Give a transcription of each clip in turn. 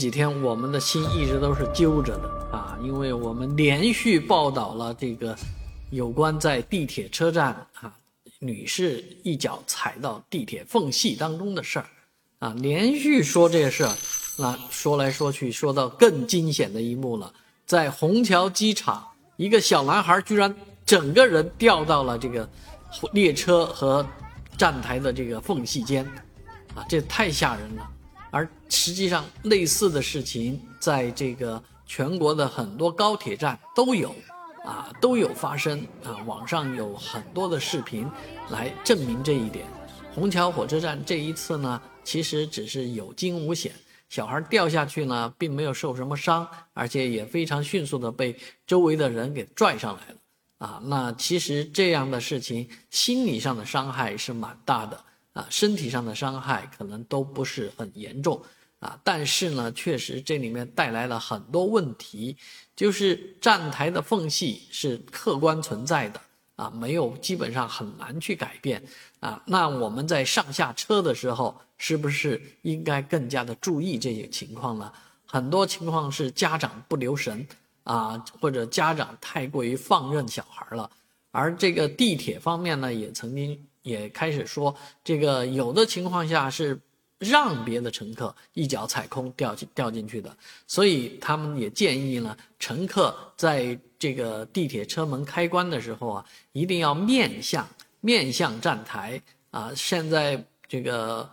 几天我们的心一直都是揪着的啊，因为我们连续报道了这个有关在地铁车站啊，女士一脚踩到地铁缝隙当中的事儿啊，连续说这个事儿，那说来说去说到更惊险的一幕了，在虹桥机场，一个小男孩居然整个人掉到了这个列车和站台的这个缝隙间，啊，这太吓人了。而实际上，类似的事情在这个全国的很多高铁站都有，啊，都有发生啊。网上有很多的视频来证明这一点。虹桥火车站这一次呢，其实只是有惊无险，小孩掉下去呢，并没有受什么伤，而且也非常迅速的被周围的人给拽上来了。啊，那其实这样的事情，心理上的伤害是蛮大的。啊，身体上的伤害可能都不是很严重啊，但是呢，确实这里面带来了很多问题，就是站台的缝隙是客观存在的啊，没有基本上很难去改变啊。那我们在上下车的时候，是不是应该更加的注意这些情况呢？很多情况是家长不留神啊，或者家长太过于放任小孩了，而这个地铁方面呢，也曾经。也开始说，这个有的情况下是让别的乘客一脚踩空掉进掉进去的，所以他们也建议呢，乘客在这个地铁车门开关的时候啊，一定要面向面向站台啊。现在这个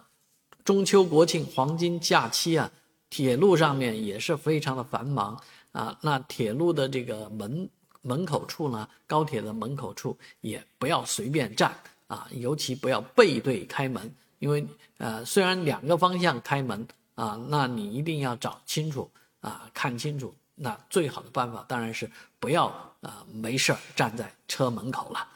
中秋国庆黄金假期啊，铁路上面也是非常的繁忙啊，那铁路的这个门门口处呢，高铁的门口处也不要随便站。啊，尤其不要背对开门，因为呃，虽然两个方向开门啊，那你一定要找清楚啊，看清楚。那最好的办法当然是不要啊，没事儿站在车门口了。